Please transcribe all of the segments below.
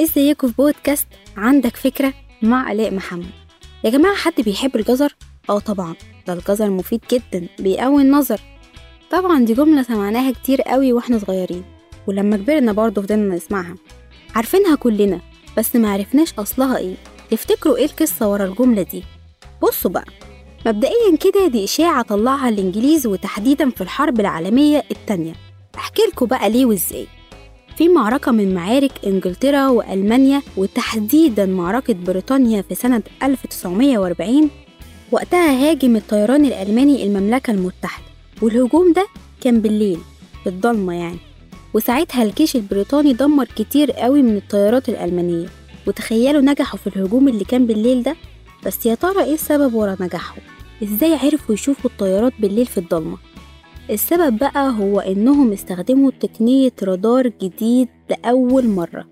ازيكم في بودكاست عندك فكرة مع آلاء محمد؟ يا جماعة حد بيحب الجزر؟ آه طبعا ده الجزر مفيد جدا بيقوي النظر. طبعا دي جملة سمعناها كتير قوي وإحنا صغيرين ولما كبرنا برضه فضلنا نسمعها. عارفينها كلنا بس معرفناش أصلها إيه. تفتكروا إيه القصة ورا الجملة دي؟ بصوا بقى. مبدئيا كده دي إشاعة طلعها الإنجليز وتحديدا في الحرب العالمية التانية. أحكي لكم بقى ليه وإزاي. في معركة من معارك إنجلترا وألمانيا وتحديدا معركة بريطانيا في سنة 1940 وقتها هاجم الطيران الألماني المملكة المتحدة. والهجوم ده كان بالليل في الضلمة يعني. وساعتها الجيش البريطاني دمر كتير قوي من الطيارات الألمانية. وتخيلوا نجحوا في الهجوم اللي كان بالليل ده؟ بس يا ترى إيه السبب ورا نجاحهم؟ إزاي عرفوا يشوفوا الطيارات بالليل في الضلمة؟ السبب بقى هو إنهم استخدموا تقنية رادار جديد لأول مرة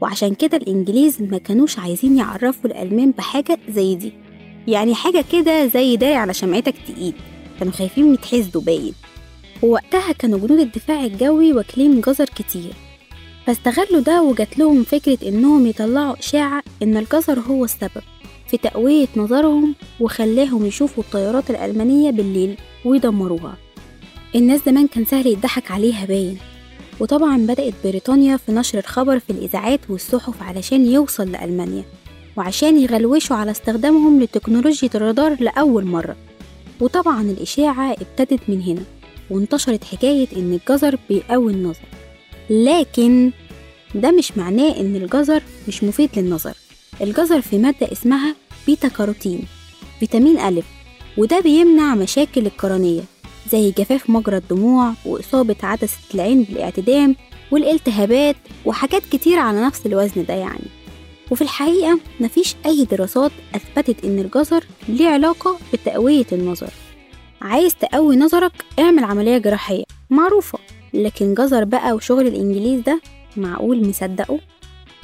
وعشان كده الإنجليز ما كانوش عايزين يعرفوا الألمان بحاجة زي دي. يعني حاجة كده زي داري على شمعتك تقيل كانوا خايفين يتحسدوا باين. ووقتها كانوا جنود الدفاع الجوي واكلين جزر كتير. فاستغلوا ده وجات لهم فكرة إنهم يطلعوا إشاعة إن الجزر هو السبب في تقوية نظرهم وخلاهم يشوفوا الطيارات الألمانية بالليل ويدمروها. الناس زمان كان سهل يضحك عليها باين. وطبعا بدأت بريطانيا في نشر الخبر في الإذاعات والصحف علشان يوصل لألمانيا وعشان يغلوشوا على استخدامهم لتكنولوجيا الرادار لأول مرة. وطبعا الإشاعة ابتدت من هنا وانتشرت حكاية إن الجزر بيقوي النظر. لكن ده مش معناه إن الجزر مش مفيد للنظر. الجزر في مادة اسمها بيتا كاروتين فيتامين ألف وده بيمنع مشاكل القرنية زي جفاف مجرى الدموع وإصابة عدسة العين بالاعتدام والالتهابات وحاجات كتير على نفس الوزن ده يعني. وفي الحقيقة مفيش أي دراسات أثبتت إن الجزر ليه علاقة بتقوية النظر. عايز تقوي نظرك اعمل عملية جراحية معروفة لكن جزر بقى وشغل الإنجليز ده معقول مصدقه؟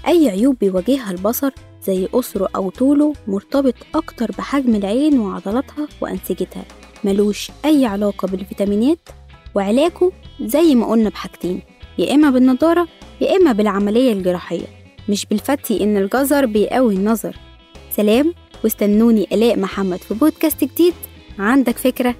أي عيوب بيواجهها البصر زي قصره أو طوله مرتبط أكتر بحجم العين وعضلاتها وأنسجتها؟ ملوش أي علاقة بالفيتامينات وعلاجه زي ما قلنا بحاجتين يا إما بالنضارة يا إما بالعملية الجراحية مش بالفتي إن الجزر بيقوي النظر. سلام واستنوني آلاء محمد في بودكاست جديد. عندك فكرة؟